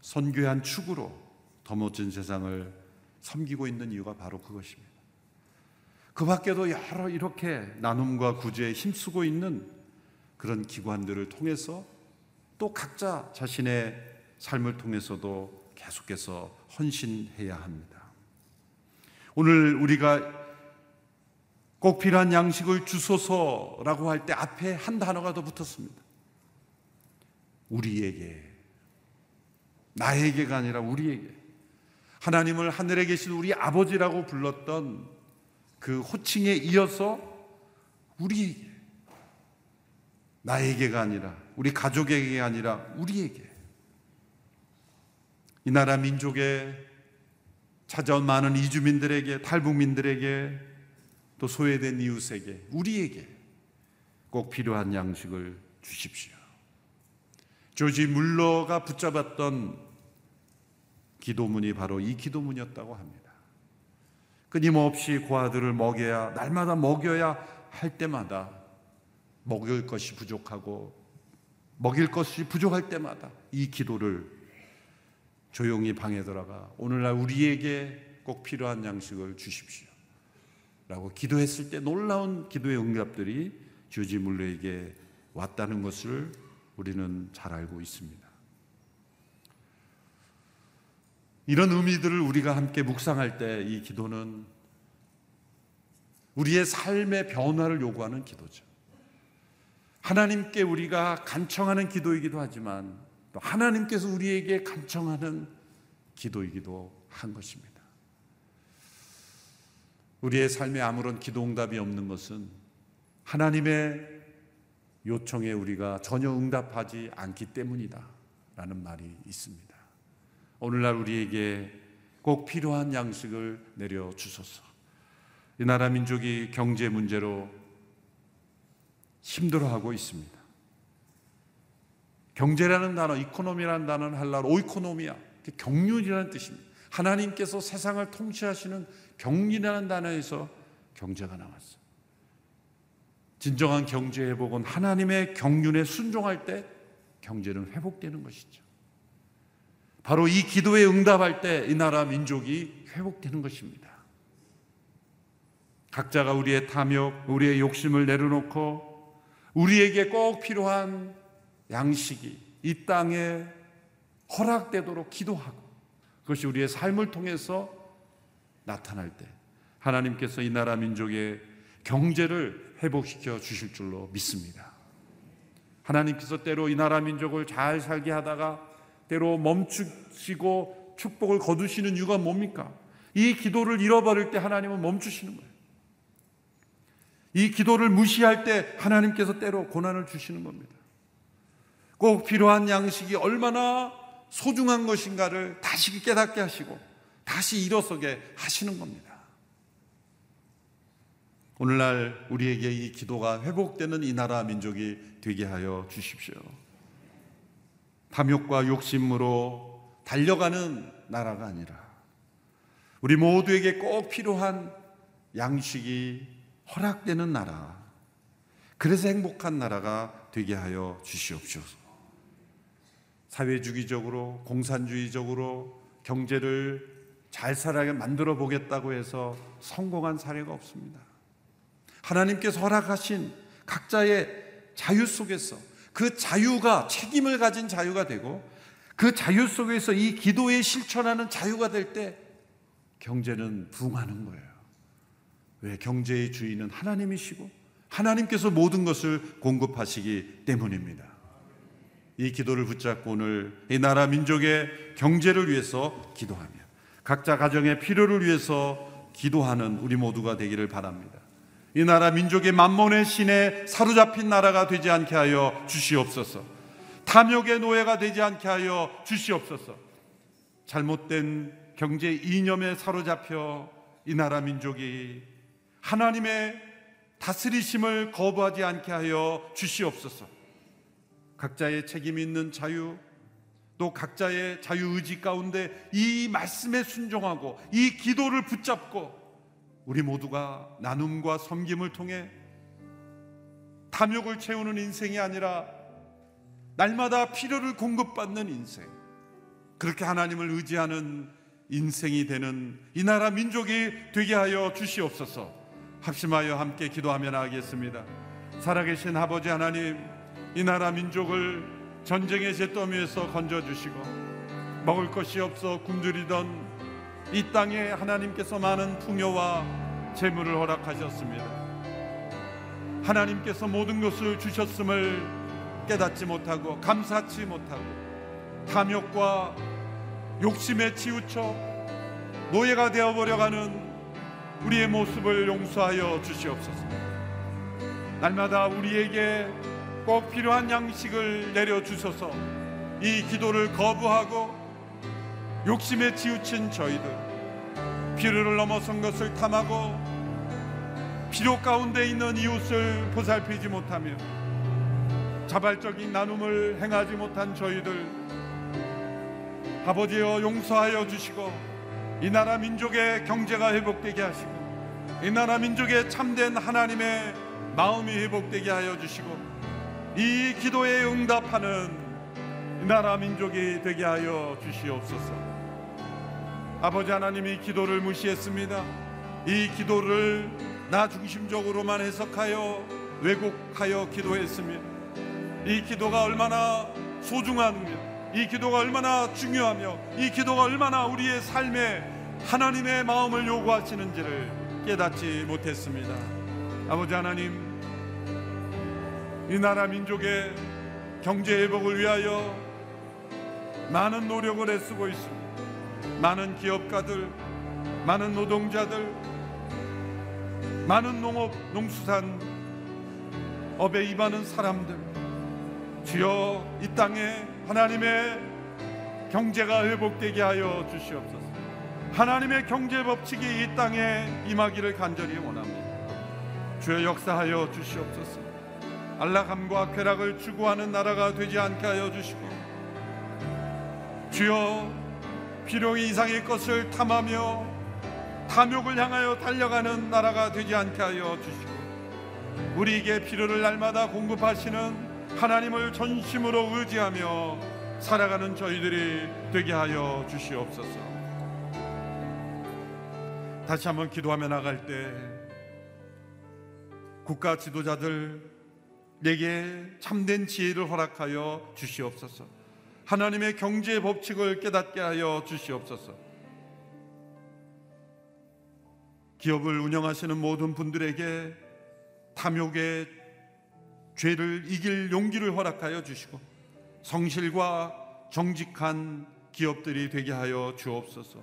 선교한 축으로 더 멋진 세상을 섬기고 있는 이유가 바로 그것입니다. 그 밖에도 여러 이렇게 나눔과 구제에 힘쓰고 있는 그런 기관들을 통해서 또 각자 자신의 삶을 통해서도 계속해서 헌신해야 합니다. 오늘 우리가 꼭 필요한 양식을 주소서라고 할 때 앞에 한 단어가 더 붙었습니다. 우리에게. 나에게가 아니라 우리에게. 하나님을 하늘에 계신 우리 아버지라고 불렀던 그 호칭에 이어서 우리에게. 나에게가 아니라, 우리 가족에게 아니라 우리에게. 이 나라 민족의 찾아온 많은 이주민들에게, 탈북민들에게, 또 소외된 이웃에게, 우리에게 꼭 필요한 양식을 주십시오. 조지 물러가 붙잡았던 기도문이 바로 이 기도문이었다고 합니다. 끊임없이 고아들을 먹여야, 날마다 먹여야 할 때마다 먹을 것이 부족하고 먹일 것이 부족할 때마다 이 기도를 조용히 방에 들어가 오늘날 우리에게 꼭 필요한 양식을 주십시오. 라고 기도했을 때 놀라운 기도의 응답들이 주지물레에게 왔다는 것을 우리는 잘 알고 있습니다. 이런 의미들을 우리가 함께 묵상할 때 이 기도는 우리의 삶의 변화를 요구하는 기도죠. 하나님께 우리가 간청하는 기도이기도 하지만 또 하나님께서 우리에게 간청하는 기도이기도 한 것입니다. 우리의 삶에 아무런 기도 응답이 없는 것은 하나님의 요청에 우리가 전혀 응답하지 않기 때문이다. 라는 말이 있습니다. 오늘날 우리에게 꼭 필요한 양식을 내려 주소서. 이 나라 민족이 경제 문제로 힘들어하고 있습니다. 경제라는 단어, 이코노미라는 단어는 할라로 오이코노미야. 경륜이라는 뜻입니다. 하나님께서 세상을 통치하시는 경륜이라는 단어에서 경제가 나왔어요. 진정한 경제 회복은 하나님의 경륜에 순종할 때 경제는 회복되는 것이죠. 바로 이 기도에 응답할 때 이 나라 민족이 회복되는 것입니다. 각자가 우리의 탐욕, 우리의 욕심을 내려놓고 우리에게 꼭 필요한 양식이 이 땅에 허락되도록 기도하고 그것이 우리의 삶을 통해서 나타날 때 하나님께서 이 나라 민족의 경제를 회복시켜 주실 줄로 믿습니다. 하나님께서 때로 이 나라 민족을 잘 살게 하다가 때로 멈추시고 축복을 거두시는 이유가 뭡니까? 이 기도를 잃어버릴 때 하나님은 멈추시는 거예요. 이 기도를 무시할 때 하나님께서 때로 고난을 주시는 겁니다. 꼭 필요한 양식이 얼마나 소중한 것인가를 다시 깨닫게 하시고 다시 일어서게 하시는 겁니다. 오늘날 우리에게 이 기도가 회복되는 이 나라 민족이 되게 하여 주십시오. 탐욕과 욕심으로 달려가는 나라가 아니라 우리 모두에게 꼭 필요한 양식이 허락되는 나라. 그래서 행복한 나라가 되게 하여 주시옵소서. 사회주의적으로 공산주의적으로 경제를 잘 살아게 만들어 보겠다고 해서 성공한 사례가 없습니다. 하나님께서 허락하신 각자의 자유 속에서 그 자유가 책임을 가진 자유가 되고 그 자유 속에서 이 기도에 실천하는 자유가 될 때 경제는 부흥하는 거예요. 왜 경제의 주인은 하나님이시고 하나님께서 모든 것을 공급하시기 때문입니다. 이 기도를 붙잡고 오늘 이 나라 민족의 경제를 위해서 기도하며 각자 가정의 필요를 위해서 기도하는 우리 모두가 되기를 바랍니다. 이 나라 민족의 만몬의 신에 사로잡힌 나라가 되지 않게 하여 주시옵소서. 탐욕의 노예가 되지 않게 하여 주시옵소서. 잘못된 경제 이념에 사로잡혀 이 나라 민족이 하나님의 다스리심을 거부하지 않게 하여 주시옵소서. 각자의 책임 있는 자유, 또 각자의 자유 의지 가운데 이 말씀에 순종하고 이 기도를 붙잡고 우리 모두가 나눔과 섬김을 통해 탐욕을 채우는 인생이 아니라 날마다 필요를 공급받는 인생. 그렇게 하나님을 의지하는 인생이 되는 이 나라 민족이 되게 하여 주시옵소서. 합심하여 함께 기도하며 나가겠습니다. 살아계신 아버지 하나님, 이 나라 민족을 전쟁의 잿더미에서 건져주시고 먹을 것이 없어 굶주리던 이 땅에 하나님께서 많은 풍요와 재물을 허락하셨습니다. 하나님께서 모든 것을 주셨음을 깨닫지 못하고 감사치 못하고 탐욕과 욕심에 치우쳐 노예가 되어버려가는 우리의 모습을 용서하여 주시옵소서. 날마다 우리에게 꼭 필요한 양식을 내려 주셔서 이 기도를 거부하고 욕심에 치우친 저희들 필요를 넘어선 것을 탐하고 필요 가운데 있는 이웃을 보살피지 못하며 자발적인 나눔을 행하지 못한 저희들 아버지여 용서하여 주시고 이 나라 민족의 경제가 회복되게 하시고 이 나라 민족의 참된 하나님의 마음이 회복되게 하여 주시고 이 기도에 응답하는 나라 민족이 되게 하여 주시옵소서. 아버지 하나님이 기도를 무시했습니다. 이 기도를 나 중심적으로만 해석하여 왜곡하여 기도했습니다. 이 기도가 얼마나 소중하며 이 기도가 얼마나 중요하며 이 기도가 얼마나 우리의 삶에 하나님의 마음을 요구하시는지를 깨닫지 못했습니다. 아버지 하나님, 이 나라 민족의 경제 회복을 위하여 많은 노력을 애쓰고 있습니다. 많은 기업가들, 많은 노동자들, 많은 농업, 농수산 업에 임하는 사람들, 주여 이 땅에 하나님의 경제가 회복되게 하여 주시옵소서. 하나님의 경제 법칙이 이 땅에 임하기를 간절히 원합니다. 주여 역사하여 주시옵소서. 안락함과 쾌락을 추구하는 나라가 되지 않게 하여 주시고 주여 필요 이상의 것을 탐하며 탐욕을 향하여 달려가는 나라가 되지 않게 하여 주시고 우리에게 필요를 날마다 공급하시는 하나님을 전심으로 의지하며 살아가는 저희들이 되게 하여 주시옵소서. 다시 한번 기도하며 나갈 때 국가 지도자들 내게 참된 지혜를 허락하여 주시옵소서. 하나님의 경제 법칙을 깨닫게 하여 주시옵소서. 기업을 운영하시는 모든 분들에게 탐욕의 죄를 이길 용기를 허락하여 주시고 성실과 정직한 기업들이 되게 하여 주옵소서.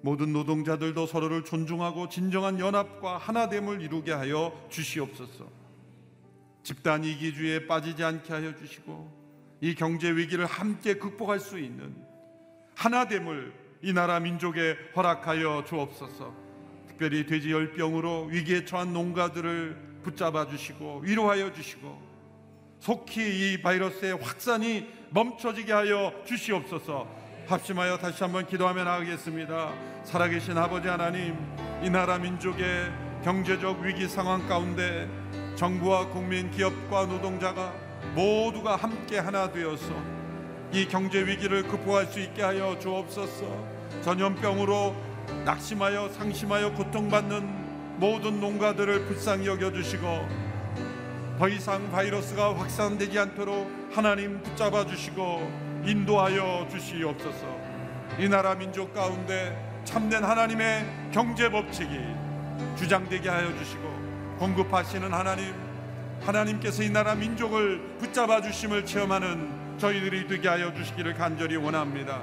모든 노동자들도 서로를 존중하고 진정한 연합과 하나됨을 이루게 하여 주시옵소서. 집단 이기주의에 빠지지 않게 하여 주시고 이 경제 위기를 함께 극복할 수 있는 하나됨을 이 나라 민족에 허락하여 주옵소서. 특별히 돼지 열병으로 위기에 처한 농가들을 붙잡아 주시고 위로하여 주시고 속히 이 바이러스의 확산이 멈춰지게 하여 주시옵소서. 합심하여 다시 한번 기도하며 나가겠습니다. 살아계신 아버지 하나님, 이 나라 민족의 경제적 위기 상황 가운데 정부와 국민, 기업과 노동자가 모두가 함께 하나 되어서 이 경제 위기를 극복할 수 있게 하여 주옵소서. 전염병으로 낙심하여 상심하여 고통받는 모든 농가들을 불쌍히 여겨 주시고 더 이상 바이러스가 확산되지 않도록 하나님 붙잡아 주시고 인도하여 주시옵소서. 이 나라 민족 가운데 참된 하나님의 경제 법칙이 주장되게 하여 주시고 공급하시는 하나님 하나님께서 이 나라 민족을 붙잡아 주심을 체험하는 저희들이 되게 하여 주시기를 간절히 원합니다.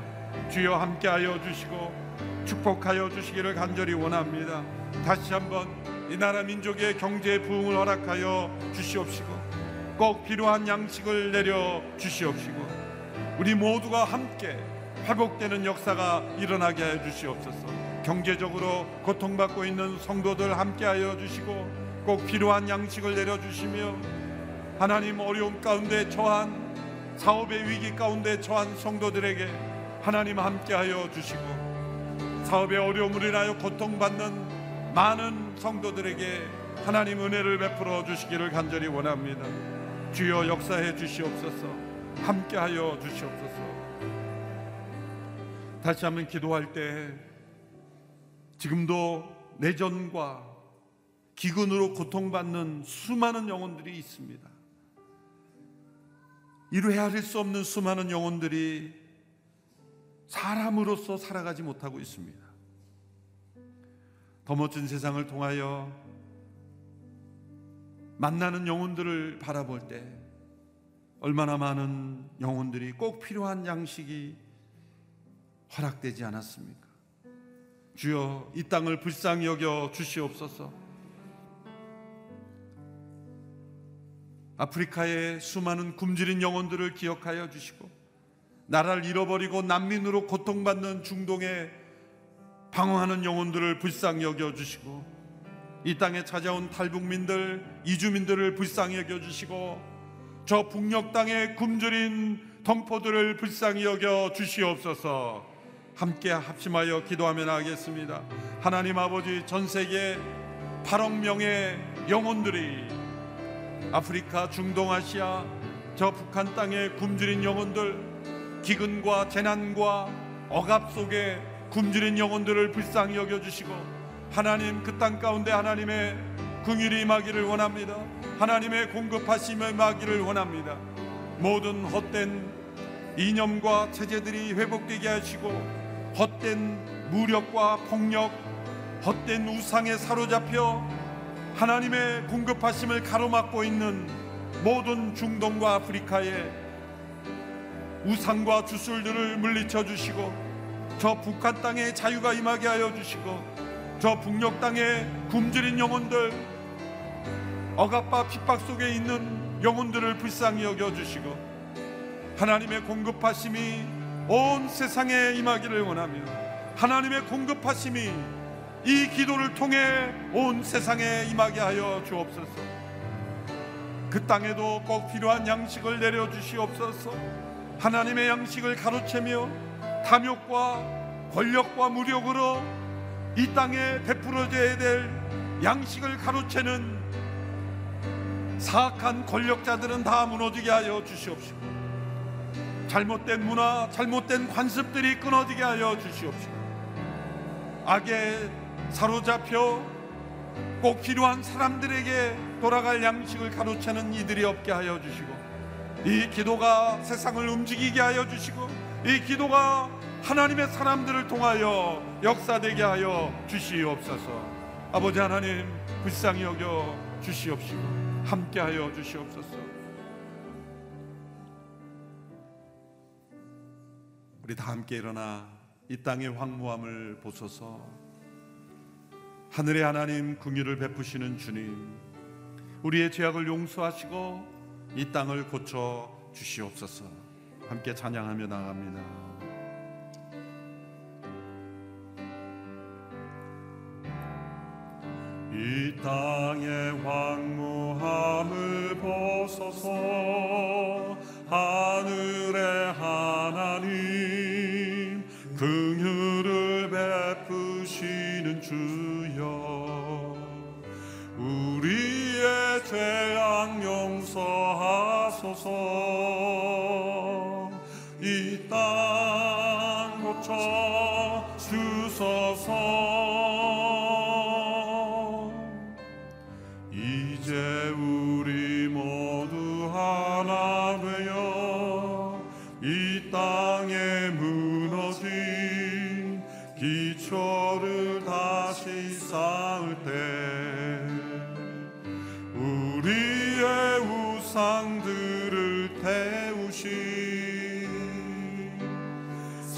주여 함께하여 주시고 축복하여 주시기를 간절히 원합니다. 다시 한번 이 나라 민족의 경제 부흥을 허락하여 주시옵시고 꼭 필요한 양식을 내려 주시옵시고 우리 모두가 함께 회복되는 역사가 일어나게 해 주시옵소서. 경제적으로 고통받고 있는 성도들 함께하여 주시고 꼭 필요한 양식을 내려 주시며 하나님 어려움 가운데 처한 사업의 위기 가운데 처한 성도들에게 하나님 함께하여 주시고 사업의 어려움을 인하여 고통받는 많은 성도들에게 하나님 은혜를 베풀어 주시기를 간절히 원합니다. 주여 역사해 주시옵소서. 함께하여 주시옵소서. 다시 한번 기도할 때 지금도 내전과 기근으로 고통받는 수많은 영혼들이 있습니다. 이루 헤아릴 수 없는 수많은 영혼들이 사람으로서 살아가지 못하고 있습니다. 더 멋진 세상을 통하여 만나는 영혼들을 바라볼 때 얼마나 많은 영혼들이 꼭 필요한 양식이 허락되지 않았습니까? 주여 이 땅을 불쌍히 여겨 주시옵소서. 아프리카의 수많은 굶주린 영혼들을 기억하여 주시고 나라를 잃어버리고 난민으로 고통받는 중동에 방황하는 영혼들을 불쌍히 여겨 주시고 이 땅에 찾아온 탈북민들 이주민들을 불쌍히 여겨 주시고 저 북녘 땅에 굶주린 동포들을 불쌍히 여겨 주시옵소서. 함께 합심하여 기도하며 나가겠습니다. 하나님 아버지 전 세계 8억 명의 영혼들이 아프리카, 중동아시아, 저 북한 땅에 굶주린 영혼들, 기근과 재난과 억압 속에 굶주린 영혼들을 불쌍히 여겨주시고 하나님 그 땅 가운데 하나님의 긍휼이 임하기를 원합니다. 하나님의 공급하심을 임하기를 원합니다. 모든 헛된 이념과 체제들이 회복되게 하시고 헛된 무력과 폭력, 헛된 우상에 사로잡혀 하나님의 공급하심을 가로막고 있는 모든 중동과 아프리카의 우상과 주술들을 물리쳐 주시고 저 북한 땅에 자유가 임하게 하여 주시고 저 북녘 땅에 굶주린 영혼들 억압과 핍박 속에 있는 영혼들을 불쌍히 여겨 주시고 하나님의 공급하심이 온 세상에 임하기를 원하며 하나님의 공급하심이 이 기도를 통해 온 세상에 임하게 하여 주옵소서. 그 땅에도 꼭 필요한 양식을 내려 주시옵소서. 하나님의 양식을 가로채며 탐욕과 권력과 무력으로 이 땅에 베풀어져야 될 양식을 가로채는 사악한 권력자들은 다 무너지게 하여 주시옵시고 잘못된 문화, 잘못된 관습들이 끊어지게 하여 주시옵시고 악에 사로잡혀 꼭 필요한 사람들에게 돌아갈 양식을 가로채는 이들이 없게 하여 주시고 이 기도가 세상을 움직이게 하여 주시고 이 기도가 하나님의 사람들을 통하여 역사되게 하여 주시옵소서. 아버지 하나님 불쌍히 여겨 주시옵시고 함께 하여 주시옵소서. 우리 다 함께 일어나 이 땅의 황무함을 보소서 하늘의 하나님 긍휼을 베푸시는 주님 우리의 죄악을 용서하시고 이 땅을 고쳐 주시옵소서. 함께 찬양하며 나갑니다. 이 땅의 황무함을 보소서. 하늘의 하나님 긍휼을 베푸시는 주 죄악 용서하소서. 이 땅 고쳐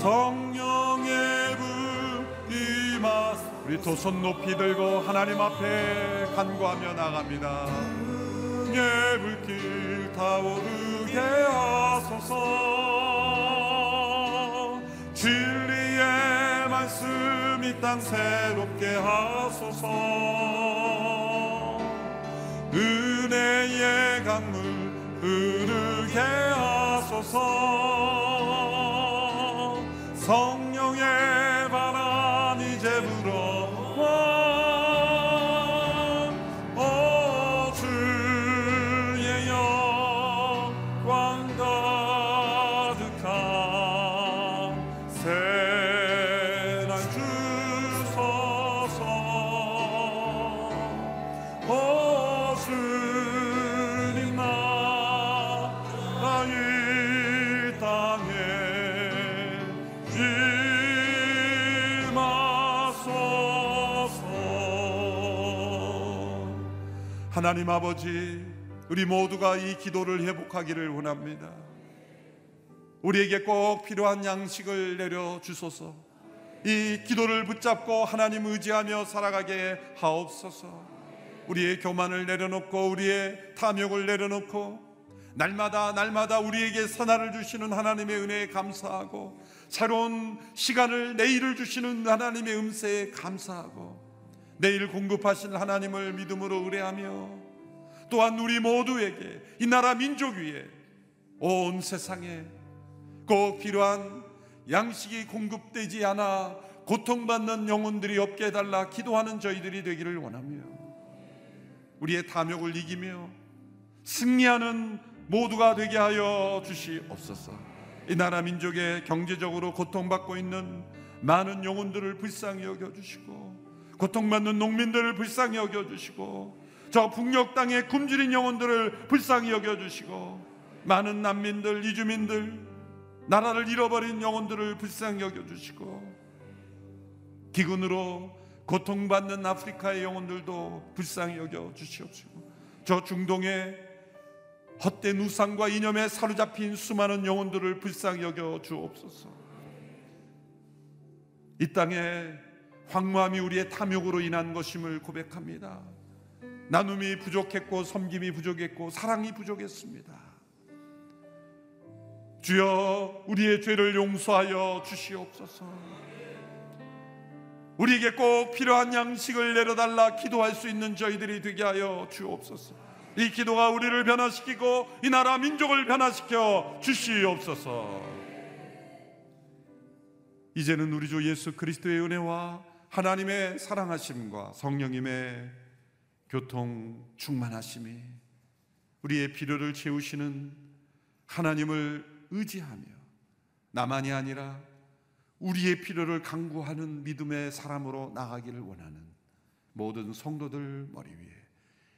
성령의 불 임하 우리 두 손 높이 들고 하나님 앞에 간구하며 나갑니다. 의 불길 타오르게 하소서. 진리의 말씀 이 땅 새롭게 하소서. 은혜의 강물 흐르게 하소서 하나님 아버지 우리 모두가 이 기도를 회복하기를 원합니다. 우리에게 꼭 필요한 양식을 내려 주소서. 이 기도를 붙잡고 하나님 의지하며 살아가게 하옵소서. 우리의 교만을 내려놓고 우리의 탐욕을 내려놓고 날마다 날마다 우리에게 선화를 주시는 하나님의 은혜에 감사하고 새로운 시간을 내일을 주시는 하나님의 음세에 감사하고 내일 공급하신 하나님을 믿음으로 의뢰하며 또한 우리 모두에게 이 나라 민족 위에 온 세상에 꼭 필요한 양식이 공급되지 않아 고통받는 영혼들이 없게 해달라 기도하는 저희들이 되기를 원하며 우리의 탐욕을 이기며 승리하는 모두가 되게 하여 주시옵소서. 이 나라 민족의 경제적으로 고통받고 있는 많은 영혼들을 불쌍히 여겨 주시고 고통받는 농민들을 불쌍히 여겨 주시고 저 북녘 땅에 굶주린 영혼들을 불쌍히 여겨 주시고 많은 난민들 이주민들 나라를 잃어버린 영혼들을 불쌍히 여겨 주시고 기근으로 고통받는 아프리카의 영혼들도 불쌍히 여겨 주시옵시고 저 중동의 헛된 우상과 이념에 사로잡힌 수많은 영혼들을 불쌍히 여겨 주옵소서. 이 땅에 황무함이 우리의 탐욕으로 인한 것임을 고백합니다. 나눔이 부족했고 섬김이 부족했고 사랑이 부족했습니다. 주여 우리의 죄를 용서하여 주시옵소서. 우리에게 꼭 필요한 양식을 내려달라 기도할 수 있는 저희들이 되게 하여 주옵소서. 이 기도가 우리를 변화시키고 이 나라 민족을 변화시켜 주시옵소서. 이제는 우리 주 예수 그리스도의 은혜와 하나님의 사랑하심과 성령님의 교통 충만하심이 우리의 필요를 채우시는 하나님을 의지하며 나만이 아니라 우리의 필요를 강구하는 믿음의 사람으로 나가기를 원하는 모든 성도들 머리 위에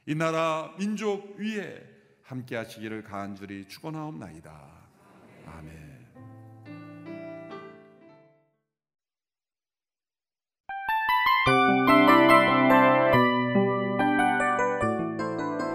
이 나라 민족 위에 함께 하시기를 간절히 축원하옵나이다. 아멘.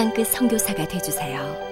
땅끝 성교사가 되주세요